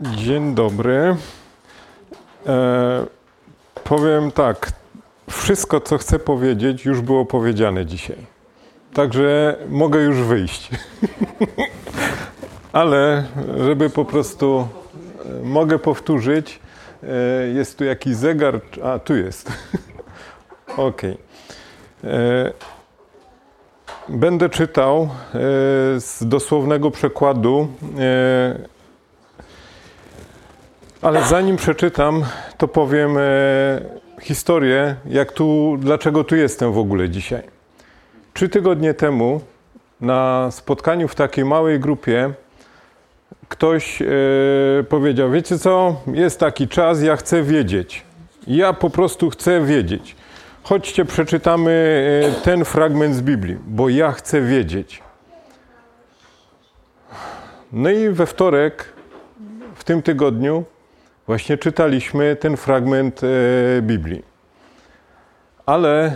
Dzień dobry. E, powiem tak. Wszystko, co chcę powiedzieć, już było powiedziane dzisiaj. Także mogę już wyjść. Ale, żeby po prostu e, mogę powtórzyć, e, jest tu jakiś zegar. A, tu jest. ok. E, będę czytał e, z dosłownego przekładu e, ale zanim przeczytam, to powiem e, historię, jak tu, dlaczego tu jestem w ogóle dzisiaj. Trzy tygodnie temu na spotkaniu w takiej małej grupie ktoś e, powiedział: Wiecie co, jest taki czas, ja chcę wiedzieć. Ja po prostu chcę wiedzieć. Chodźcie, przeczytamy e, ten fragment z Biblii, bo ja chcę wiedzieć. No i we wtorek w tym tygodniu Właśnie czytaliśmy ten fragment e, Biblii. Ale e,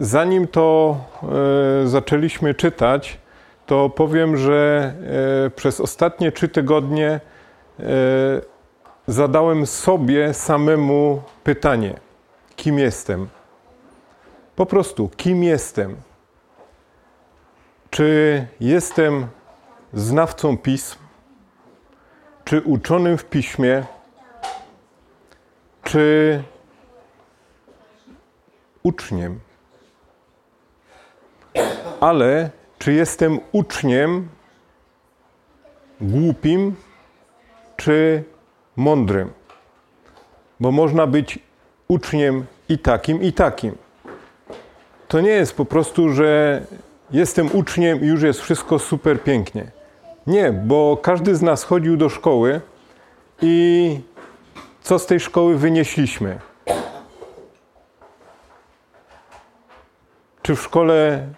zanim to e, zaczęliśmy czytać, to powiem, że przez ostatnie trzy tygodnie zadałem sobie samemu pytanie: kim jestem? Po prostu, kim jestem? Czy jestem znawcą pism? Czy uczonym w piśmie, czy uczniem. Ale czy jestem uczniem głupim, czy mądrym? Bo można być uczniem i takim, i takim. To nie jest po prostu, że jestem uczniem i już jest wszystko super pięknie. Nie, bo każdy z nas chodził do szkoły i co z tej szkoły wynieśliśmy? Czy w szkole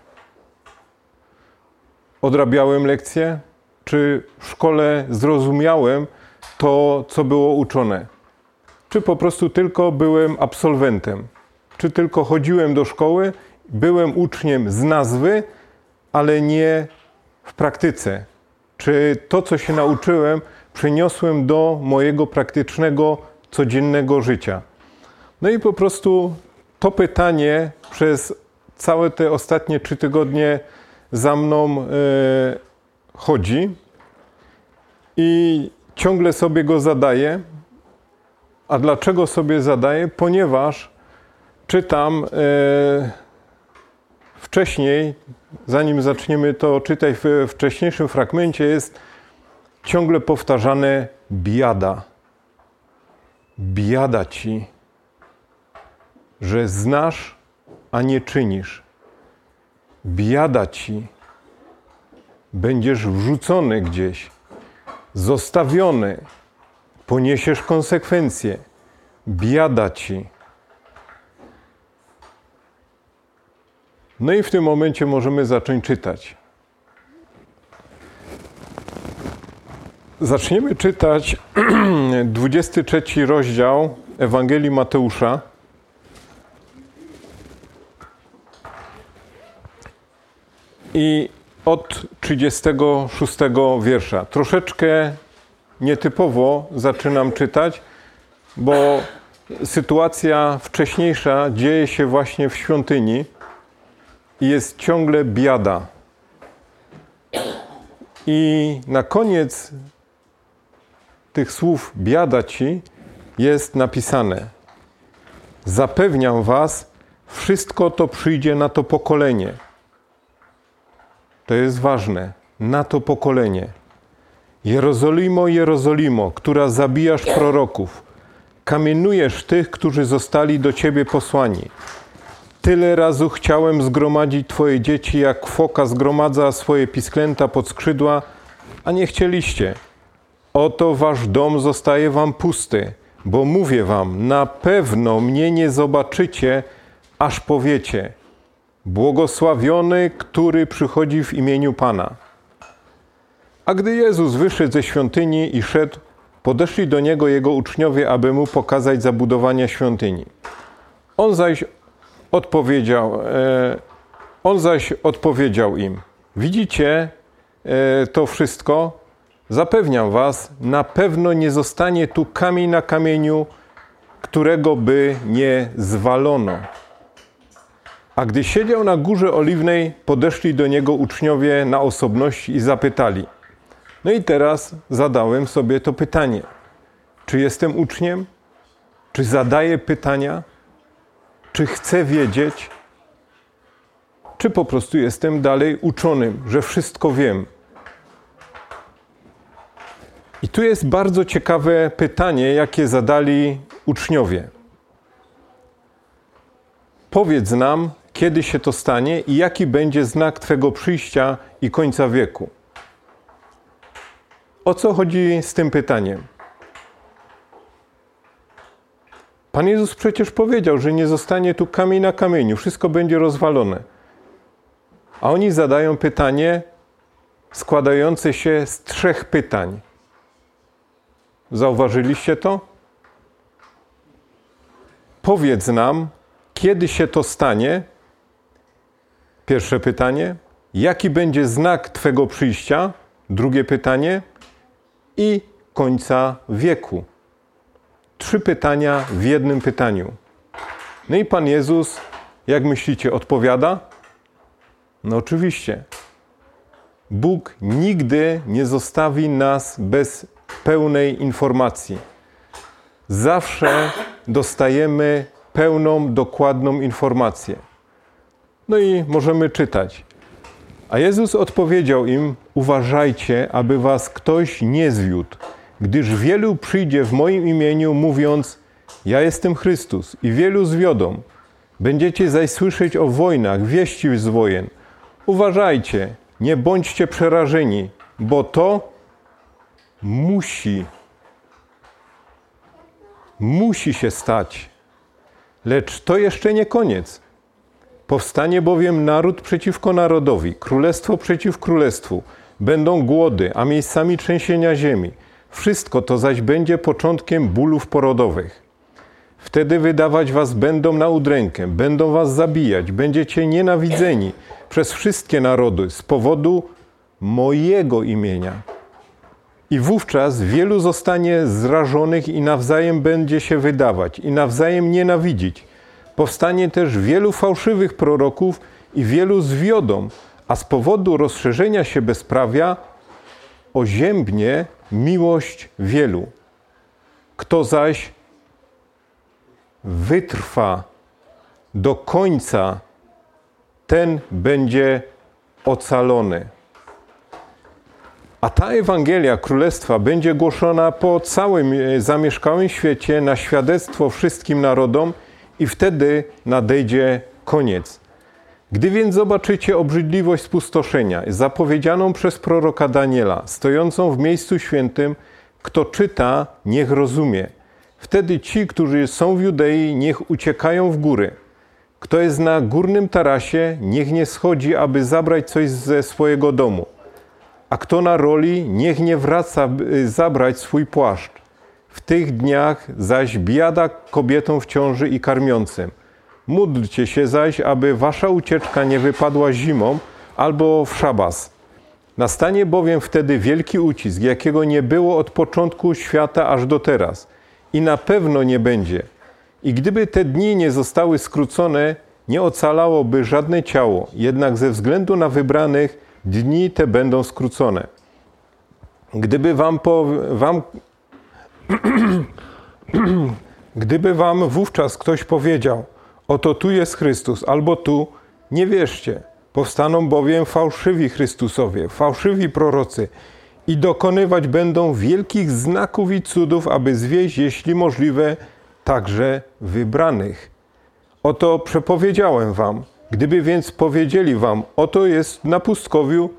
odrabiałem lekcje? Czy w szkole zrozumiałem to, co było uczone? Czy po prostu tylko byłem absolwentem? Czy tylko chodziłem do szkoły, byłem uczniem z nazwy, ale nie w praktyce? Czy to, co się nauczyłem, przeniosłem do mojego praktycznego, codziennego życia? No i po prostu to pytanie przez całe te ostatnie trzy tygodnie za mną e, chodzi i ciągle sobie go zadaję. A dlaczego sobie zadaję? Ponieważ czytam e, wcześniej zanim zaczniemy to czytać w wcześniejszym fragmencie, jest ciągle powtarzane biada. Biada ci, że znasz, a nie czynisz. Biada ci, będziesz wrzucony gdzieś, zostawiony, poniesiesz konsekwencje. Biada ci No i w tym momencie możemy zacząć czytać. Zaczniemy czytać 23 rozdział Ewangelii Mateusza. I od 36 wiersza. Troszeczkę nietypowo zaczynam czytać, bo sytuacja wcześniejsza dzieje się właśnie w świątyni i jest ciągle biada. I na koniec tych słów biada ci jest napisane: Zapewniam was, wszystko to przyjdzie na to pokolenie. To jest ważne, na to pokolenie. Jerozolimo, Jerozolimo, która zabijasz proroków, kamienujesz tych, którzy zostali do ciebie posłani. Tyle razu chciałem zgromadzić Twoje dzieci, jak foka zgromadza swoje pisklęta pod skrzydła, a nie chcieliście. Oto wasz dom zostaje wam pusty, bo mówię wam, na pewno mnie nie zobaczycie, aż powiecie: Błogosławiony, który przychodzi w imieniu Pana. A gdy Jezus wyszedł ze świątyni i szedł, podeszli do niego jego uczniowie, aby mu pokazać zabudowanie świątyni. On zaś odpowiedział, e, on zaś odpowiedział im: Widzicie e, to wszystko? Zapewniam was, na pewno nie zostanie tu kamień na kamieniu, którego by nie zwalono. A gdy siedział na górze oliwnej, podeszli do niego uczniowie na osobności i zapytali. No i teraz zadałem sobie to pytanie: czy jestem uczniem? Czy zadaję pytania? Czy chcę wiedzieć? Czy po prostu jestem dalej uczonym, że wszystko wiem? I tu jest bardzo ciekawe pytanie, jakie zadali uczniowie. Powiedz nam, kiedy się to stanie i jaki będzie znak Twego przyjścia i końca wieku. O co chodzi z tym pytaniem? Pan Jezus przecież powiedział, że nie zostanie tu kamień na kamieniu, wszystko będzie rozwalone. A oni zadają pytanie składające się z trzech pytań. Zauważyliście to? Powiedz nam, kiedy się to stanie? Pierwsze pytanie. Jaki będzie znak Twego przyjścia? Drugie pytanie. I końca wieku. Trzy pytania w jednym pytaniu. No i Pan Jezus, jak myślicie, odpowiada? No oczywiście. Bóg nigdy nie zostawi nas bez pełnej informacji. Zawsze dostajemy pełną, dokładną informację. No i możemy czytać. A Jezus odpowiedział im: Uważajcie, aby was ktoś nie zwiódł, gdyż wielu przyjdzie w moim imieniu, mówiąc: Ja jestem Chrystus, i wielu zwiodą. Będziecie zaś słyszeć o wojnach, wieści z wojen. Uważajcie, nie bądźcie przerażeni, bo to musi, musi się stać. Lecz to jeszcze nie koniec. Powstanie bowiem naród przeciwko narodowi, królestwo przeciw królestwu. Będą głody, a miejscami trzęsienia ziemi. Wszystko to zaś będzie początkiem bólów porodowych. Wtedy wydawać was będą na udrękę, będą was zabijać, będziecie nienawidzeni przez wszystkie narody z powodu mojego imienia. I wówczas wielu zostanie zrażonych i nawzajem będzie się wydawać, i nawzajem nienawidzić. Powstanie też wielu fałszywych proroków i wielu zwiodą, a z powodu rozszerzenia się bezprawia oziębnie miłość wielu. Kto zaś wytrwa do końca, ten będzie ocalony. A ta Ewangelia Królestwa będzie głoszona po całym e, zamieszkałym świecie na świadectwo wszystkim narodom i wtedy nadejdzie koniec. Gdy więc zobaczycie obrzydliwość spustoszenia zapowiedzianą przez proroka Daniela, stojącą w miejscu świętym, kto czyta, niech rozumie. Wtedy ci, którzy są w Judei, niech uciekają w góry. Kto jest na górnym tarasie, niech nie schodzi, aby zabrać coś ze swojego domu a kto na roli, niech nie wraca by zabrać swój płaszcz. W tych dniach zaś biada kobietom w ciąży i karmiącym. Módlcie się zaś, aby wasza ucieczka nie wypadła zimą albo w szabas. Nastanie bowiem wtedy wielki ucisk, jakiego nie było od początku świata aż do teraz. I na pewno nie będzie. I gdyby te dni nie zostały skrócone, nie ocalałoby żadne ciało. Jednak ze względu na wybranych, dni te będą skrócone. Gdyby wam, po, wam gdyby wam wówczas ktoś powiedział, oto tu jest Chrystus, albo tu, nie wierzcie. Powstaną bowiem fałszywi Chrystusowie, fałszywi prorocy i dokonywać będą wielkich znaków i cudów, aby zwieść, jeśli możliwe, także wybranych. Oto przepowiedziałem wam, Gdyby więc powiedzieli wam, oto jest na pustkowiu,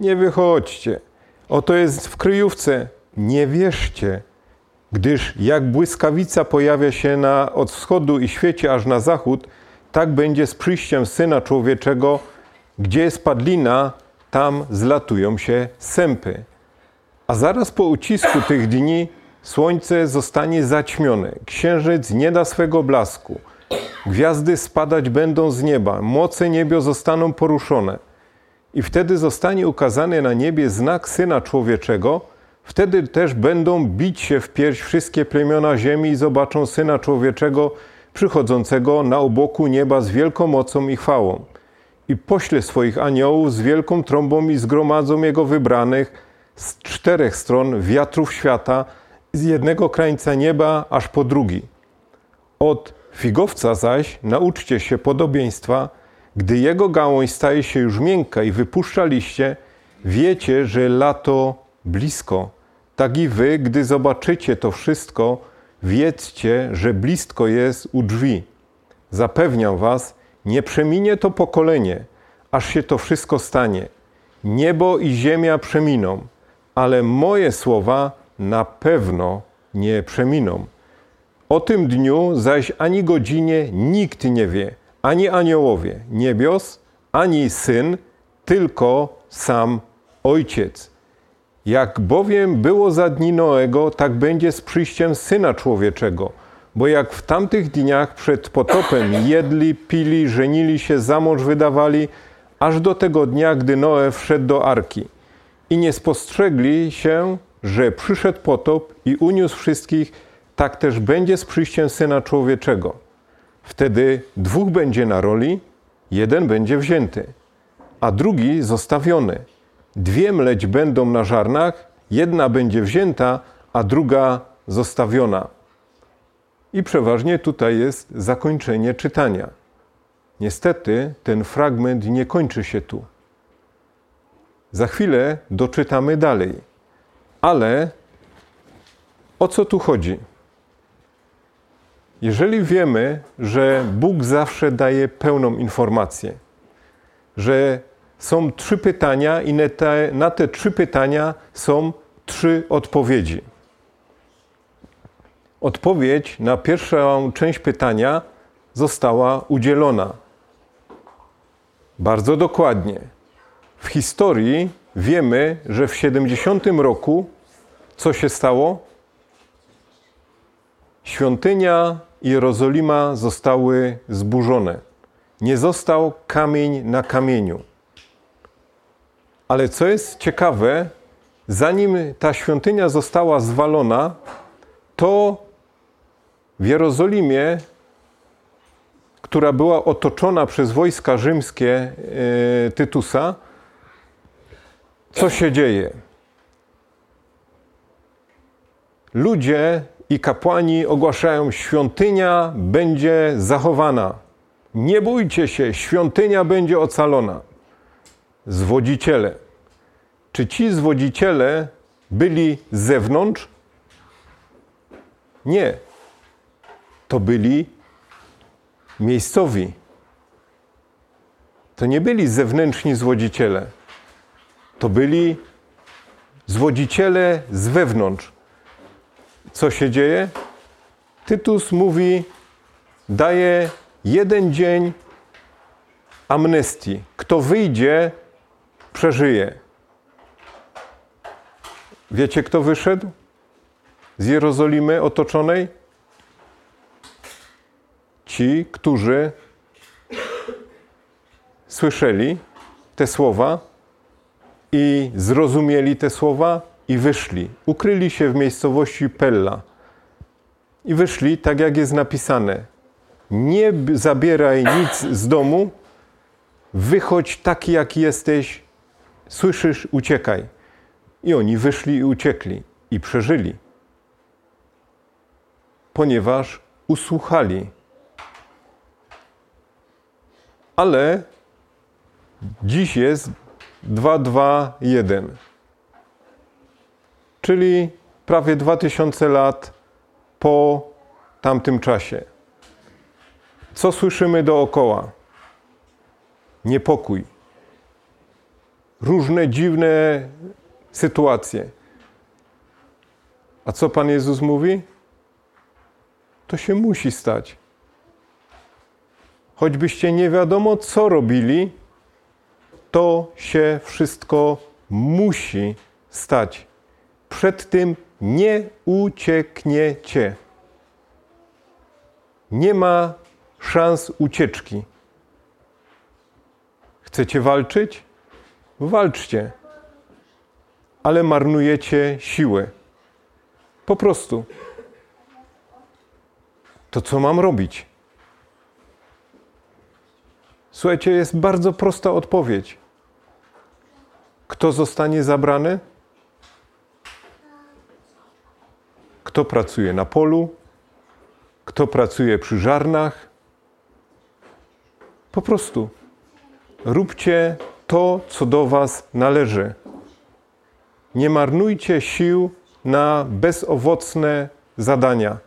nie wychodźcie. Oto jest w kryjówce, nie wierzcie. Gdyż jak błyskawica pojawia się na, od wschodu i świecie aż na zachód, tak będzie z przyjściem Syna Człowieczego, gdzie jest padlina, tam zlatują się sępy. A zaraz po ucisku tych dni słońce zostanie zaćmione, księżyc nie da swego blasku, Gwiazdy spadać będą z nieba, moce niebio zostaną poruszone. I wtedy zostanie ukazany na niebie znak Syna Człowieczego. Wtedy też będą bić się w pierś wszystkie plemiona ziemi i zobaczą Syna Człowieczego przychodzącego na oboku nieba z wielką mocą i chwałą. I pośle swoich aniołów z wielką trąbą i zgromadzą Jego wybranych z czterech stron wiatrów świata, z jednego krańca nieba aż po drugi. Od figowca zaś nauczcie się podobieństwa, gdy jego gałąź staje się już miękka i wypuszcza liście, wiecie, że lato blisko. Tak i wy, gdy zobaczycie to wszystko, wiedzcie, że blisko jest u drzwi. Zapewniam was, nie przeminie to pokolenie, aż się to wszystko stanie. Niebo i ziemia przeminą, ale moje słowa na pewno nie przeminą. O tym dniu zaś ani godzinie nikt nie wie, ani aniołowie niebios, ani syn, tylko sam Ojciec. Jak bowiem było za dni Noego, tak będzie z przyjściem Syna Człowieczego. Bo jak w tamtych dniach przed potopem jedli, pili, żenili się, za mąż wydawali, aż do tego dnia, gdy Noe wszedł do arki. I nie spostrzegli się, że przyszedł potop i uniósł wszystkich, tak też będzie z przyjściem Syna Człowieczego. Wtedy dwóch będzie na roli, jeden będzie wzięty, a drugi zostawiony. Dwie mleć będą na żarnach, jedna będzie wzięta, a druga zostawiona. I przeważnie tutaj jest zakończenie czytania. Niestety ten fragment nie kończy się tu. Za chwilę doczytamy dalej. Ale o co tu chodzi? Jeżeli wiemy, że Bóg zawsze daje pełną informację, że są trzy pytania i na te, na te trzy pytania są trzy odpowiedzi. Odpowiedź na pierwszą część pytania została udzielona. Bardzo dokładnie. W historii wiemy, że w 70 roku co się stało? Świątynia i Jerozolima zostały zburzone. Nie został kamień na kamieniu. Ale co jest ciekawe, zanim ta świątynia została zwalona, to w Jerozolimie, która była otoczona przez wojska rzymskie e, Tytusa, co się dzieje? Ludzie i kapłani ogłaszają: Świątynia będzie zachowana. Nie bójcie się, świątynia będzie ocalona. Zwodziciele. Czy ci zwodziciele byli z zewnątrz? Nie. To byli miejscowi. To nie byli zewnętrzni zwodziciele. To byli zwodziciele z wewnątrz co się dzieje? Tytus mówi, daje jeden dzień amnestii. Kto wyjdzie, przeżyje. Wiecie, kto wyszedł z Jerozolimy otoczonej? Ci, którzy słyszeli te słowa i zrozumieli te słowa i wyszli. Ukryli się w miejscowości Pella i wyszli tak, jak jest napisane. Nie zabieraj nic z domu, wychodź taki, jaki jesteś, słyszysz, uciekaj. I oni wyszli i uciekli i przeżyli, ponieważ usłuchali. Ale dziś jest 221 czyli prawie 2000 lat po tamtym czasie. Co słyszymy dookoła? Niepokój. Różne dziwne sytuacje. A co Pan Jezus mówi? To się musi stać. Choćbyście nie wiadomo, co robili, to się wszystko musi stać. Przed tym nie uciekniecie. Nie ma szans ucieczki. Chcecie walczyć? Walczcie. ale marnujecie siłę. Po prostu. To co mam robić? Słuchajcie, jest bardzo prosta odpowiedź. Kto zostanie zabrany? Kto pracuje na polu? Kto pracuje przy żarnach? Po prostu róbcie to, co do Was należy. Nie marnujcie sił na bezowocne zadania.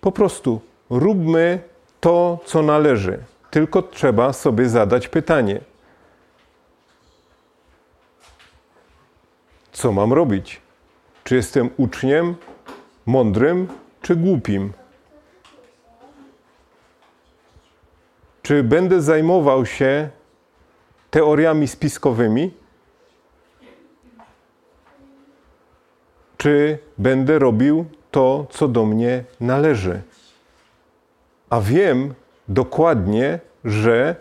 Po prostu róbmy to, co należy. Tylko trzeba sobie zadać pytanie: co mam robić? Czy jestem uczniem mądrym, czy głupim? Czy będę zajmował się teoriami spiskowymi? Czy będę robił to, co do mnie należy? A wiem dokładnie, że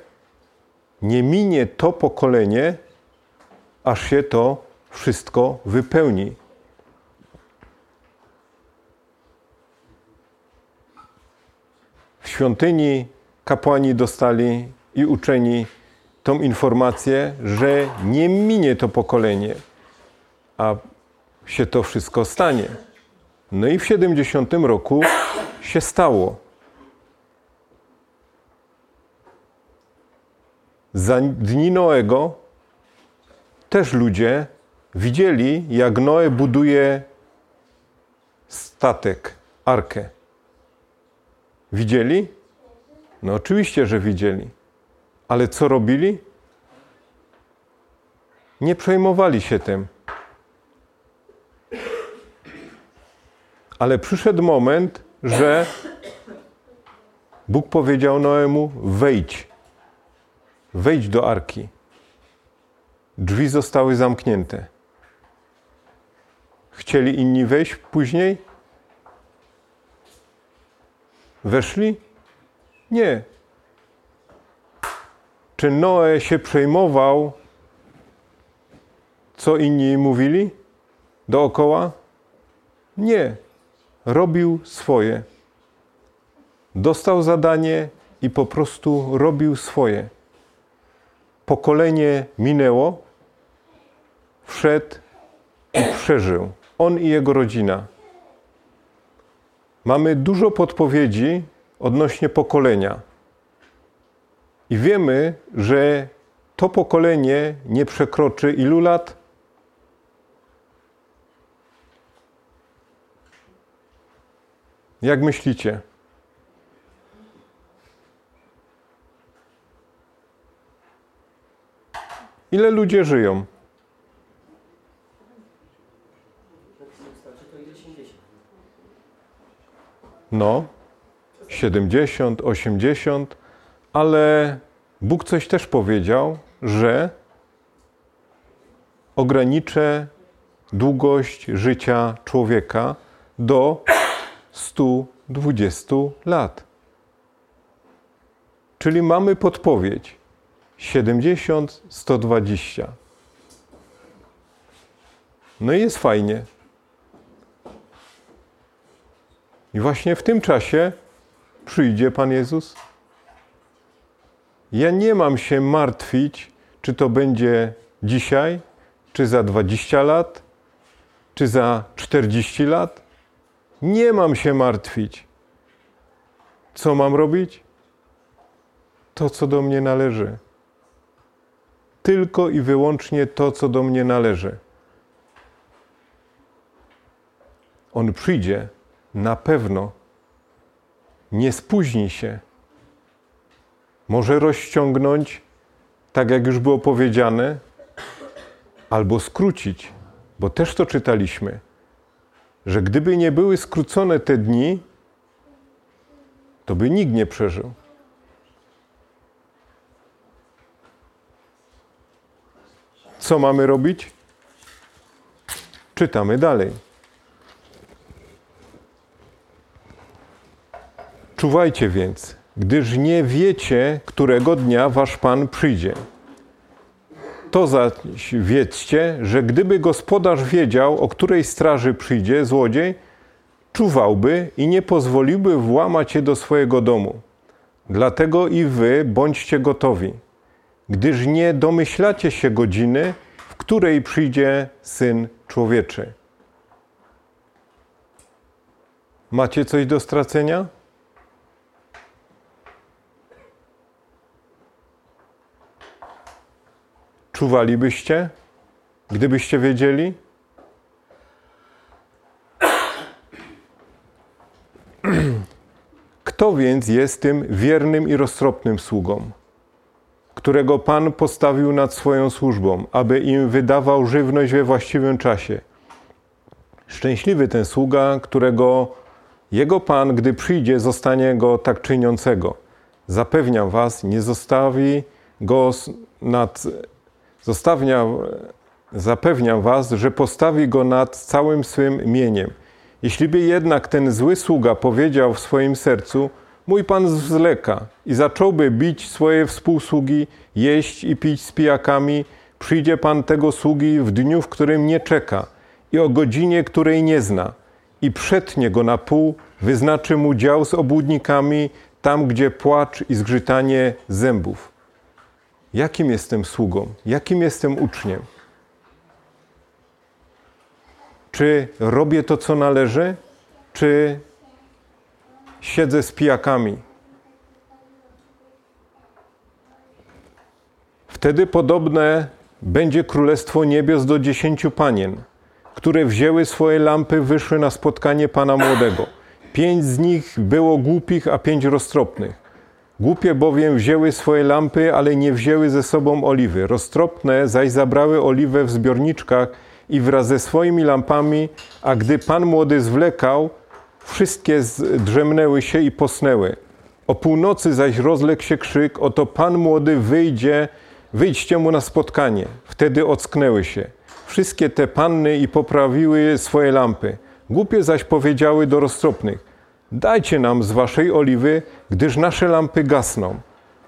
nie minie to pokolenie, aż się to wszystko wypełni. W świątyni kapłani dostali i uczeni tą informację, że nie minie to pokolenie, a się to wszystko stanie. No i w 70 roku się stało. Za dni Noego też ludzie widzieli, jak Noe buduje statek, arkę. Widzieli? No oczywiście, że widzieli. Ale co robili? Nie przejmowali się tym. Ale przyszedł moment, że Bóg powiedział Noemu: wejdź, wejdź do arki. Drzwi zostały zamknięte. Chcieli inni wejść później? Weszli? Nie. Czy Noe się przejmował, co inni mówili dookoła? Nie. Robił swoje. Dostał zadanie i po prostu robił swoje. Pokolenie minęło, wszedł i przeżył. On i jego rodzina. Mamy dużo podpowiedzi odnośnie pokolenia. I wiemy, że to pokolenie nie przekroczy ilu lat? Jak myślicie? Ile ludzie żyją? No, 70, 80, ale Bóg coś też powiedział, że ograniczę długość życia człowieka do 120 lat. Czyli mamy podpowiedź 70, 120. No i jest fajnie. I właśnie w tym czasie przyjdzie Pan Jezus. Ja nie mam się martwić, czy to będzie dzisiaj, czy za 20 lat, czy za 40 lat. Nie mam się martwić. Co mam robić? To, co do mnie należy. Tylko i wyłącznie to, co do mnie należy. On przyjdzie na pewno nie spóźni się. Może rozciągnąć, tak jak już było powiedziane, albo skrócić, bo też to czytaliśmy, że gdyby nie były skrócone te dni, to by nikt nie przeżył. Co mamy robić? Czytamy dalej. Czuwajcie więc, gdyż nie wiecie, którego dnia wasz Pan przyjdzie. To zaś wiedzcie, że gdyby gospodarz wiedział, o której straży przyjdzie złodziej, czuwałby i nie pozwoliłby włamać się do swojego domu. Dlatego i wy bądźcie gotowi, gdyż nie domyślacie się godziny, w której przyjdzie Syn Człowieczy. Macie coś do stracenia? Czuwalibyście, gdybyście wiedzieli? Kto więc jest tym wiernym i roztropnym sługą, którego Pan postawił nad swoją służbą, aby im wydawał żywność we właściwym czasie? Szczęśliwy ten sługa, którego jego Pan, gdy przyjdzie, zostanie go tak czyniącego. Zapewniam was, nie zostawi go nad Zostawiam, zapewniam was, że postawi go nad całym swym mieniem. Jeśli by jednak ten zły sługa powiedział w swoim sercu, mój pan zwleka i zacząłby bić swoje współsługi, jeść i pić z pijakami, przyjdzie pan tego sługi w dniu, w którym nie czeka i o godzinie, której nie zna i przetnie go na pół, wyznaczy mu dział z obłudnikami, tam gdzie płacz i zgrzytanie zębów. Jakim jestem sługą? Jakim jestem uczniem? Czy robię to, co należy, czy siedzę z pijakami? Wtedy podobne będzie królestwo niebios do dziesięciu panien, które wzięły swoje lampy, wyszły na spotkanie pana młodego. Pięć z nich było głupich, a pięć roztropnych. Głupie bowiem wzięły swoje lampy, ale nie wzięły ze sobą oliwy. Roztropne zaś zabrały oliwę w zbiorniczkach i wraz ze swoimi lampami, a gdy pan młody zwlekał, wszystkie drzemnęły się i posnęły. O północy zaś rozległ się krzyk, oto pan młody wyjdzie, wyjdźcie mu na spotkanie. Wtedy ocknęły się. Wszystkie te panny i poprawiły swoje lampy. Głupie zaś powiedziały do roztropnych, Dajcie nam z waszej oliwy, gdyż nasze lampy gasną.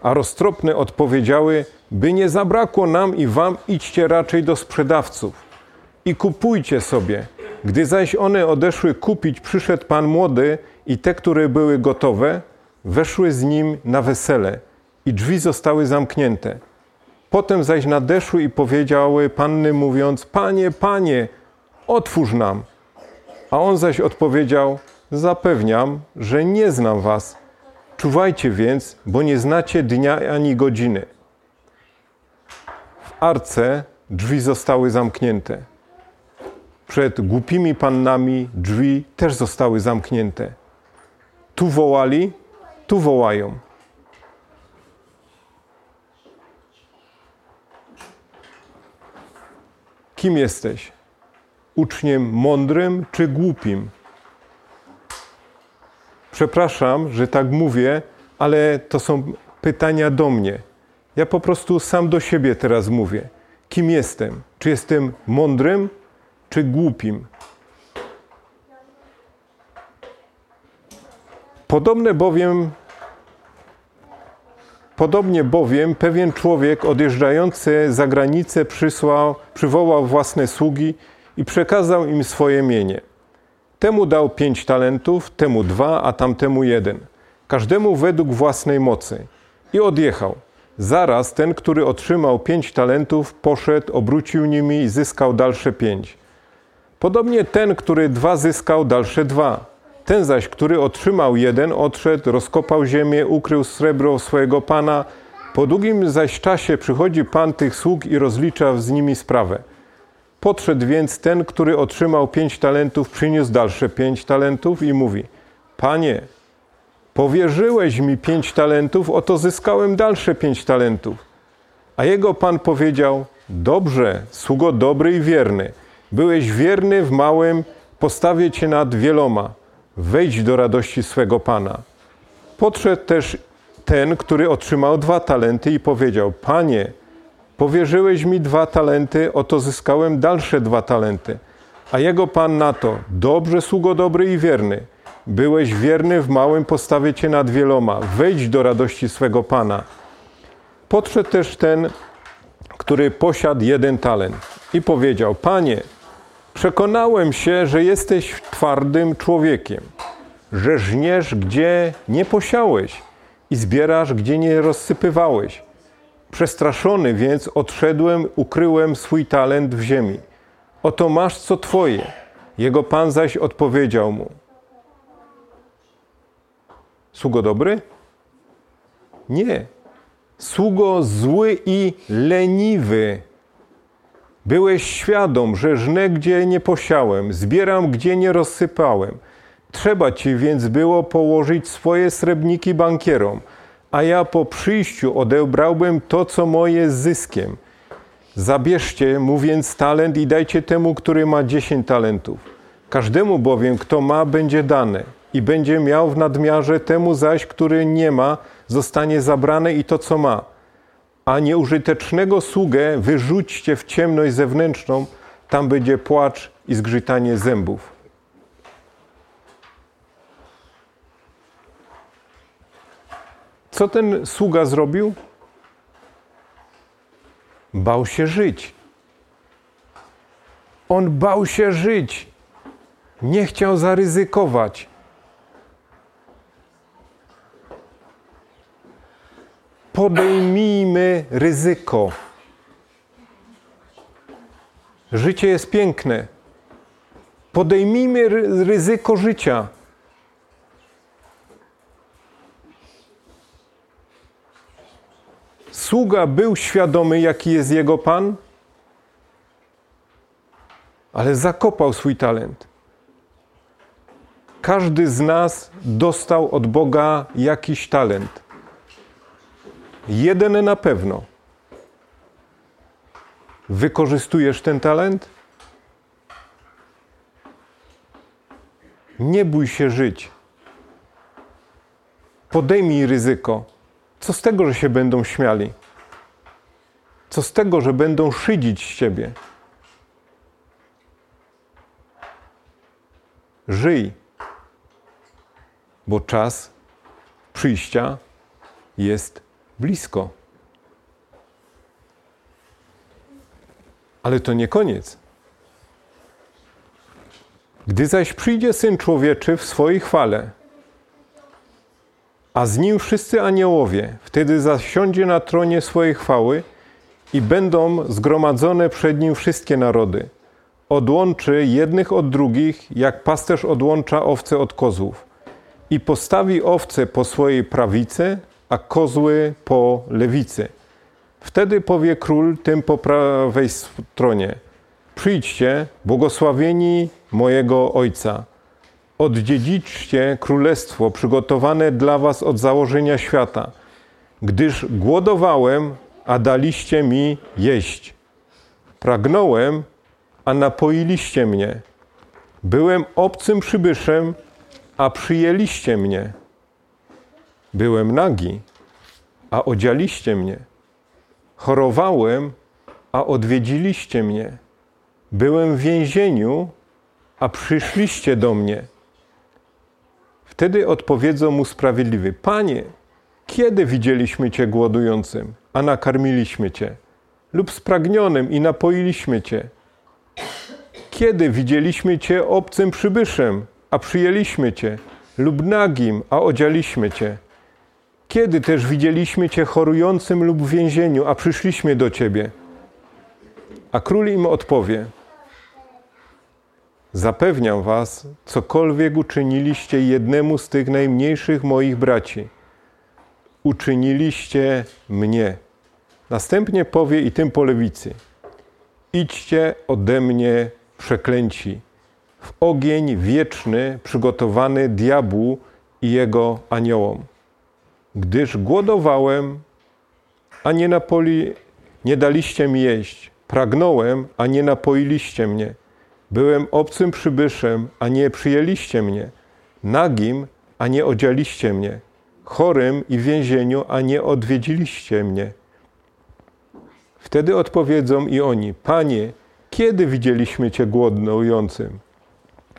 A roztropne odpowiedziały, by nie zabrakło nam i wam, idźcie raczej do sprzedawców i kupujcie sobie. Gdy zaś one odeszły kupić, przyszedł pan młody i te, które były gotowe, weszły z nim na wesele i drzwi zostały zamknięte. Potem zaś nadeszły i powiedziały panny, mówiąc: Panie, panie, otwórz nam. A on zaś odpowiedział: Zapewniam, że nie znam was. Czuwajcie więc, bo nie znacie dnia ani godziny. W arce drzwi zostały zamknięte. Przed głupimi pannami drzwi też zostały zamknięte. Tu wołali, tu wołają. Kim jesteś? Uczniem mądrym czy głupim? Przepraszam, że tak mówię, ale to są pytania do mnie. Ja po prostu sam do siebie teraz mówię. Kim jestem? Czy jestem mądrym, czy głupim? Podobne bowiem, podobnie bowiem pewien człowiek odjeżdżający za granicę przysłał, przywołał własne sługi i przekazał im swoje mienie. Temu dał pięć talentów, temu dwa, a tamtemu jeden. Każdemu według własnej mocy. I odjechał. Zaraz ten, który otrzymał pięć talentów, poszedł, obrócił nimi i zyskał dalsze pięć. Podobnie ten, który dwa zyskał, dalsze dwa. Ten zaś, który otrzymał jeden, odszedł, rozkopał ziemię, ukrył srebro swojego pana. Po długim zaś czasie przychodzi pan tych sług i rozlicza z nimi sprawę. Podszedł więc ten, który otrzymał pięć talentów, przyniósł dalsze pięć talentów i mówi: Panie, powierzyłeś mi pięć talentów, oto zyskałem dalsze pięć talentów. A jego pan powiedział: Dobrze, sługo dobry i wierny. Byłeś wierny w małym, postawię cię nad wieloma. Wejdź do radości swego pana. Podszedł też ten, który otrzymał dwa talenty i powiedział: Panie, Powierzyłeś mi dwa talenty, oto zyskałem dalsze dwa talenty. A jego pan na to, dobrze, sługo dobry i wierny. Byłeś wierny w małym, postawię cię nad wieloma. Wejdź do radości swego pana. Podszedł też ten, który posiadł jeden talent i powiedział: Panie, przekonałem się, że jesteś twardym człowiekiem, że żniesz, gdzie nie posiałeś i zbierasz, gdzie nie rozsypywałeś. Przestraszony więc odszedłem, ukryłem swój talent w ziemi. Oto masz co twoje. Jego pan zaś odpowiedział mu: Sługo dobry? Nie. Sługo zły i leniwy. Byłeś świadom, że żnę gdzie nie posiałem, zbieram gdzie nie rozsypałem. Trzeba ci więc było położyć swoje srebrniki bankierom, a ja po przyjściu odebrałbym to, co moje z zyskiem. Zabierzcie mu więc talent i dajcie temu, który ma dziesięć talentów. Każdemu bowiem, kto ma, będzie dane i będzie miał w nadmiarze, temu zaś, który nie ma, zostanie zabrane i to, co ma. A nieużytecznego sługę wyrzućcie w ciemność zewnętrzną, tam będzie płacz i zgrzytanie zębów. Co ten sługa zrobił? Bał się żyć. On bał się żyć. Nie chciał zaryzykować. Podejmijmy ryzyko. Życie jest piękne. Podejmijmy ryzyko życia. Sługa był świadomy, jaki jest jego pan, ale zakopał swój talent. Każdy z nas dostał od Boga jakiś talent. Jeden na pewno. Wykorzystujesz ten talent? Nie bój się żyć. Podejmij ryzyko. Co z tego, że się będą śmiali? Co z tego, że będą szydzić z ciebie? Żyj, bo czas przyjścia jest blisko. Ale to nie koniec. Gdy zaś przyjdzie Syn Człowieczy w swojej chwale, a z nim wszyscy aniołowie, wtedy zasiądzie na tronie swojej chwały i będą zgromadzone przed nim wszystkie narody. Odłączy jednych od drugich, jak pasterz odłącza owce od kozłów. I postawi owce po swojej prawicy, a kozły po lewicy. Wtedy powie król tym po prawej stronie: Przyjdźcie, błogosławieni mojego ojca Oddziedziczcie królestwo przygotowane dla was od założenia świata, gdyż głodowałem, a daliście mi jeść. Pragnąłem, a napoiliście mnie. Byłem obcym przybyszem, a przyjęliście mnie. Byłem nagi, a odzialiście mnie. Chorowałem, a odwiedziliście mnie. Byłem w więzieniu, a przyszliście do mnie. Wtedy odpowiedzą mu sprawiedliwy: Panie, kiedy widzieliśmy Cię głodującym, a nakarmiliśmy Cię, lub spragnionym i napoiliśmy Cię? Kiedy widzieliśmy Cię obcym przybyszem, a przyjęliśmy Cię, lub nagim, a odzialiśmy Cię? Kiedy też widzieliśmy Cię chorującym lub w więzieniu, a przyszliśmy do Ciebie? A król im odpowie: Zapewniam was, cokolwiek uczyniliście jednemu z tych najmniejszych moich braci, uczyniliście mnie. Następnie powie i tym po lewicy: Idźcie ode mnie, przeklęci, w ogień wieczny przygotowany diabłu i jego aniołom. Gdyż głodowałem, a nie, napoli, nie daliście mi jeść, pragnąłem, a nie napoiliście mnie. Byłem obcym przybyszem, a nie przyjęliście mnie, nagim, a nie odzialiście mnie, chorym i w więzieniu, a nie odwiedziliście mnie. Wtedy odpowiedzą i oni: Panie, kiedy widzieliśmy Cię głodnującym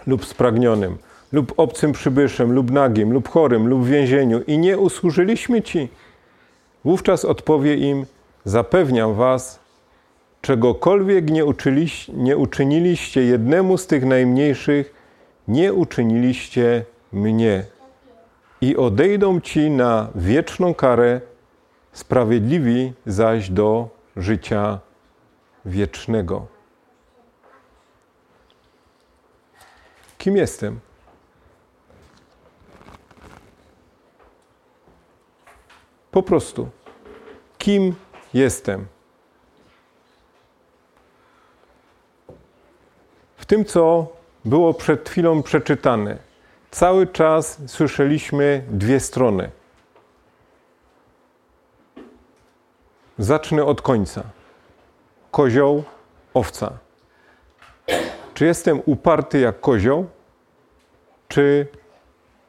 lub spragnionym, lub obcym przybyszem, lub nagim, lub chorym, lub w więzieniu i nie usłużyliśmy Ci? Wówczas odpowie im: Zapewniam Was, Czegokolwiek nie, uczyliś, nie uczyniliście jednemu z tych najmniejszych, nie uczyniliście mnie. I odejdą ci na wieczną karę, sprawiedliwi zaś do życia wiecznego. Kim jestem? Po prostu. Kim jestem? W tym, co było przed chwilą przeczytane, cały czas słyszeliśmy dwie strony. Zacznę od końca. Kozioł, owca. Czy jestem uparty jak kozioł, czy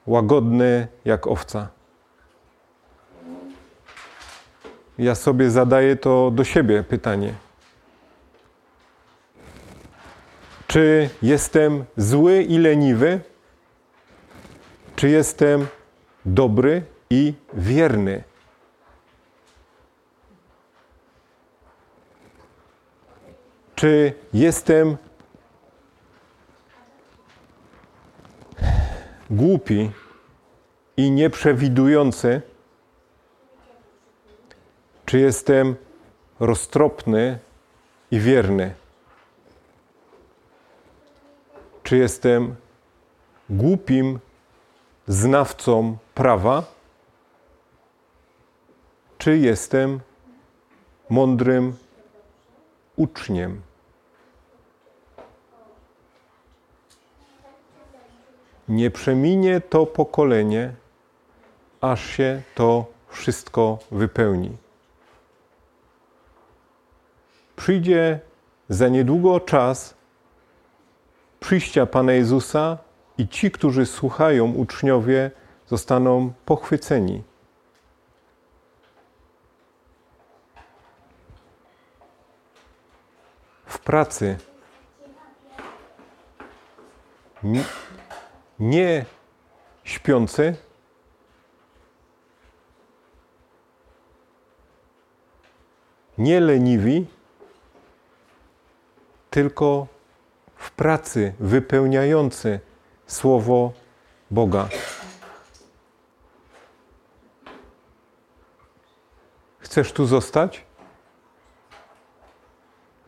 łagodny jak owca? Ja sobie zadaję to do siebie pytanie. Czy jestem zły i leniwy? Czy jestem dobry i wierny? Czy jestem głupi i nieprzewidujący? Czy jestem roztropny i wierny? Czy jestem głupim znawcą prawa? Czy jestem mądrym uczniem? Nie przeminie to pokolenie, aż się to wszystko wypełni. Przyjdzie za niedługo czas przyjścia Pana Jezusa i ci, którzy słuchają, uczniowie, zostaną pochwyceni. W pracy nie śpiący, nie leniwi, tylko w pracy wypełniający Słowo Boga. Chcesz tu zostać?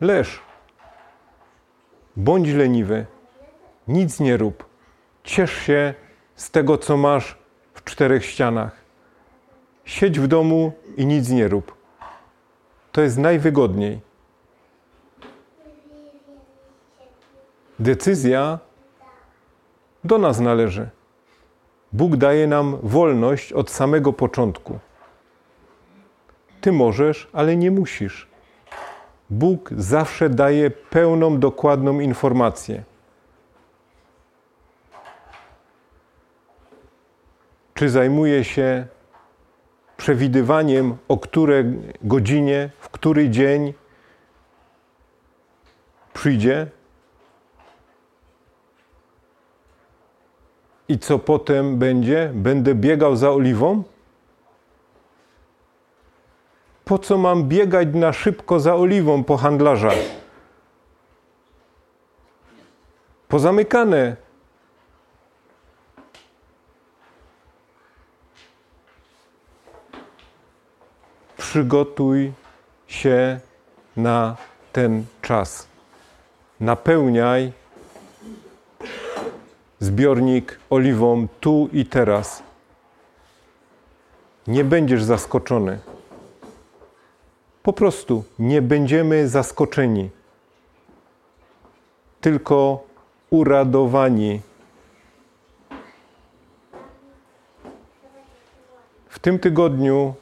Leż. Bądź leniwy. Nic nie rób. Ciesz się z tego, co masz w czterech ścianach. Siedź w domu i nic nie rób. To jest najwygodniej. Decyzja do nas należy. Bóg daje nam wolność od samego początku. Ty możesz, ale nie musisz. Bóg zawsze daje pełną, dokładną informację. Czy zajmuje się przewidywaniem, o której godzinie, w który dzień przyjdzie? I co potem będzie? Będę biegał za oliwą? Po co mam biegać na szybko za oliwą po handlarzach? Pozamykane. Przygotuj się na ten czas. Napełniaj zbiornik oliwą tu i teraz. Nie będziesz zaskoczony. Po prostu nie będziemy zaskoczeni, tylko uradowani. W tym tygodniu,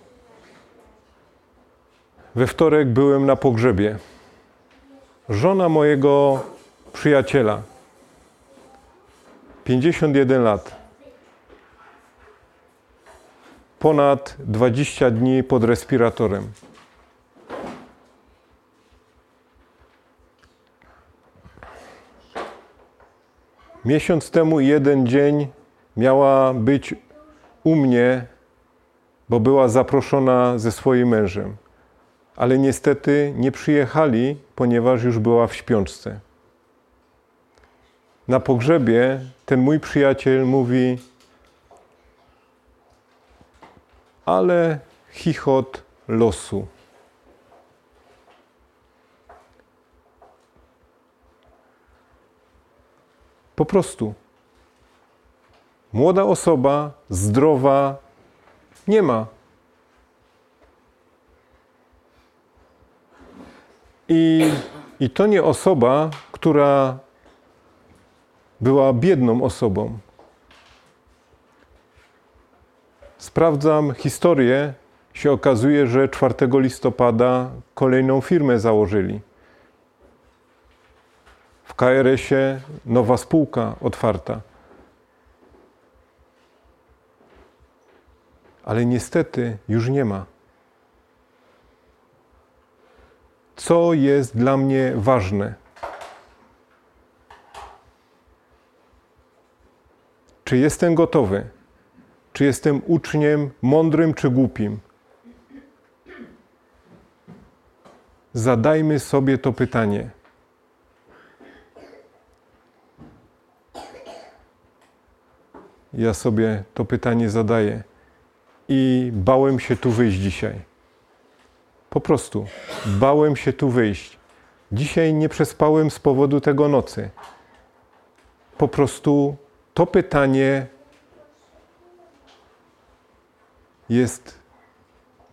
we wtorek, byłem na pogrzebie. Żona mojego przyjaciela 51 lat. Ponad 20 dni pod respiratorem. Miesiąc temu jeden dzień miała być u mnie, bo była zaproszona ze swoim mężem. ale niestety nie przyjechali, ponieważ już była w śpiączce. Na pogrzebie ten mój przyjaciel mówi: Ale chichot losu. Po prostu. Młoda osoba, zdrowa, nie ma. I, I to nie osoba, która była biedną osobą. Sprawdzam historię, się okazuje, że 4 listopada kolejną firmę założyli. W KRS-ie nowa spółka otwarta. Ale niestety już nie ma. Co jest dla mnie ważne? Czy jestem gotowy? Czy jestem uczniem mądrym czy głupim? Zadajmy sobie to pytanie. Ja sobie to pytanie zadaję i bałem się tu wyjść dzisiaj. Po prostu bałem się tu wyjść. Dzisiaj nie przespałem z powodu tego nocy. Po prostu to pytanie jest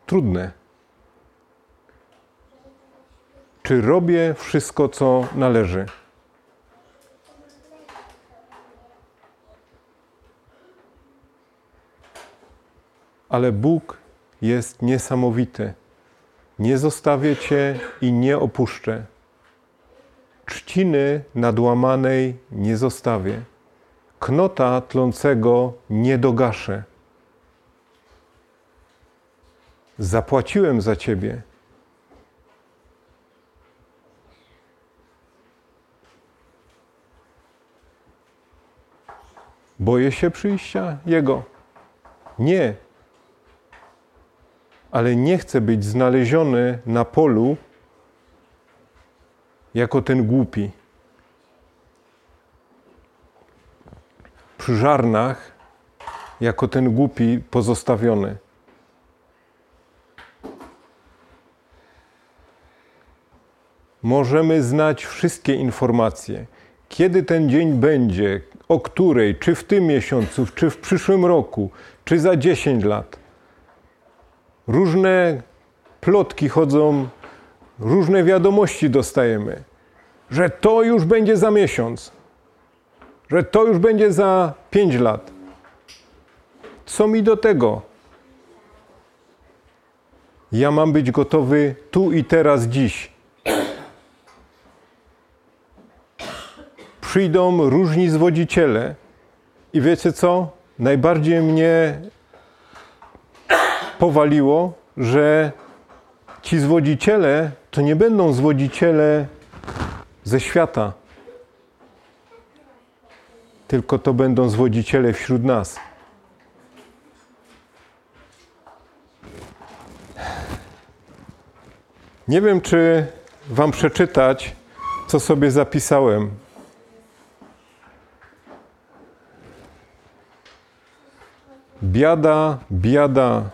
trudne. Czy robię wszystko, co należy? Ale Bóg jest niesamowity. Nie zostawię Cię i nie opuszczę. Trzciny nadłamanej nie zostawię. Knota tlącego nie dogaszę. Zapłaciłem za Ciebie. Boję się przyjścia Jego. Nie. Ale nie chcę być znaleziony na polu jako ten głupi. Przy żarnach jako ten głupi pozostawiony. Możemy znać wszystkie informacje. Kiedy ten dzień będzie, o której, czy w tym miesiącu, czy w przyszłym roku, czy za 10 lat. Różne plotki chodzą, różne wiadomości dostajemy, że to już będzie za miesiąc, że to już będzie za 5 lat. Co mi do tego? Ja mam być gotowy tu i teraz, dziś. przyjdą różni zwodziciele. I wiecie co? Najbardziej mnie powaliło, że ci zwodziciele to nie będą zwodziciele ze świata, tylko to będą zwodziciele wśród nas. Nie wiem, czy Wam przeczytać, co sobie zapisałem. Biada, biada,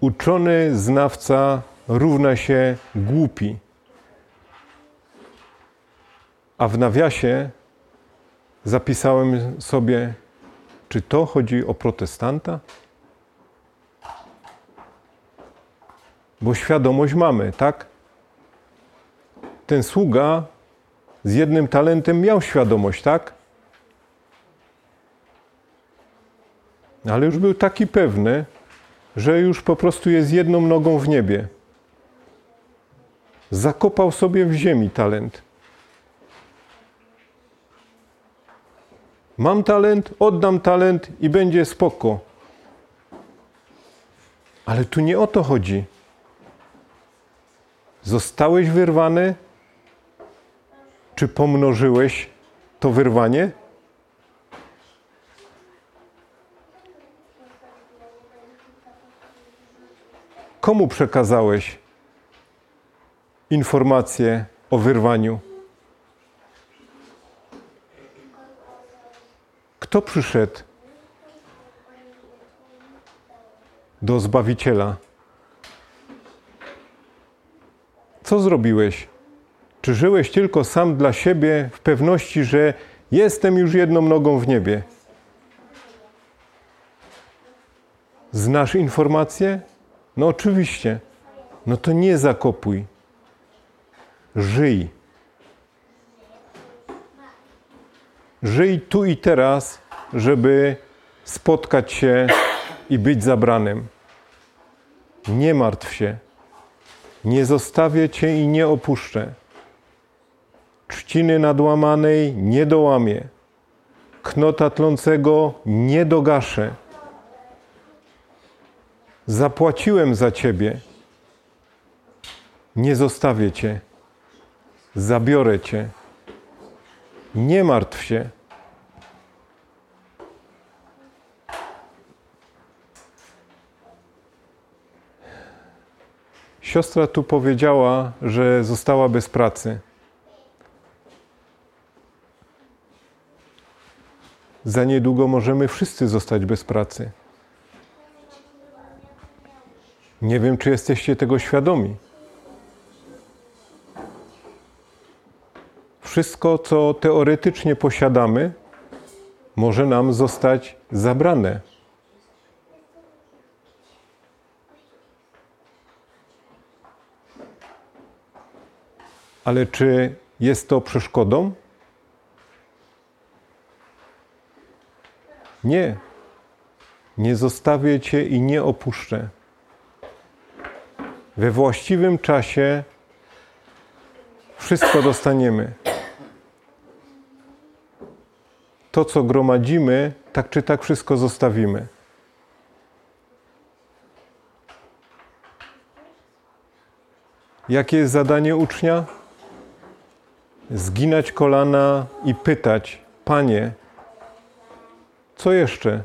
uczony znawca równa się głupi. A w nawiasie zapisałem sobie, czy to chodzi o protestanta? Bo świadomość mamy, tak? Ten sługa z jednym talentem miał świadomość, tak? ale już był taki pewny, że już po prostu jest jedną nogą w niebie. Zakopał sobie w ziemi talent. Mam talent, oddam talent i będzie spoko. Ale tu nie o to chodzi. Zostałeś wyrwany? Czy pomnożyłeś to wyrwanie? Komu przekazałeś informację o wyrwaniu. Kto przyszedł do Zbawiciela? Co zrobiłeś? Czy żyłeś tylko sam dla siebie w pewności, że jestem już jedną nogą w niebie? Znasz informację? No oczywiście. No to nie zakopuj. Żyj. Żyj tu i teraz, żeby spotkać się i być zabranym. Nie martw się. Nie zostawię cię i nie opuszczę. Trzciny nadłamanej nie dołamię. Knota tlącego nie dogaszę. Zapłaciłem za ciebie. Nie zostawię cię. Zabiorę cię. Nie martw się. Siostra tu powiedziała, że została bez pracy. Za niedługo możemy wszyscy zostać bez pracy. Nie wiem, czy jesteście tego świadomi. Wszystko, co teoretycznie posiadamy, może nam zostać zabrane. Ale czy jest to przeszkodą? Nie. Nie zostawię Cię i nie opuszczę. We właściwym czasie wszystko dostaniemy. To, co gromadzimy, tak czy tak wszystko zostawimy. Jakie jest zadanie ucznia? Zginać kolana i pytać: Panie, co jeszcze?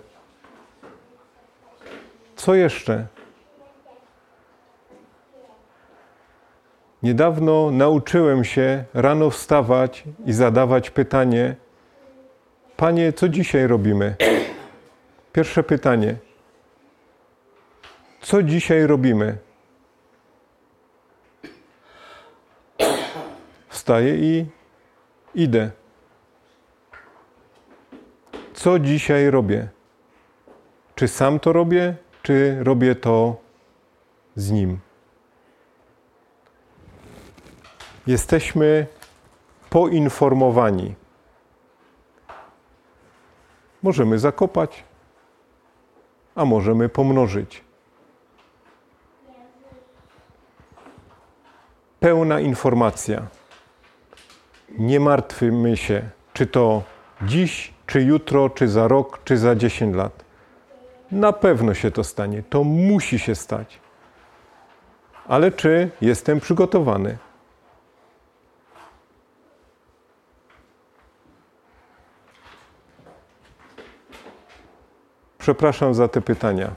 Co jeszcze? Niedawno nauczyłem się rano wstawać i zadawać pytanie: Panie, co dzisiaj robimy? Pierwsze pytanie: Co dzisiaj robimy? Wstaję i idę. Co dzisiaj robię? Czy sam to robię, czy robię to z nim? Jesteśmy poinformowani. Możemy zakopać, a możemy pomnożyć. Pełna informacja. Nie martwmy się, czy to dziś, czy jutro, czy za rok, czy za 10 lat. Na pewno się to stanie. To musi się stać. Ale czy jestem przygotowany? Przepraszam za te pytania.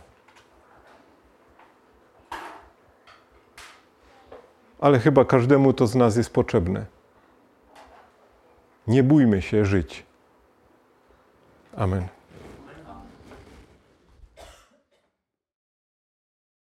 Ale chyba każdemu to z nas jest potrzebne. Nie bójmy się żyć. Amen.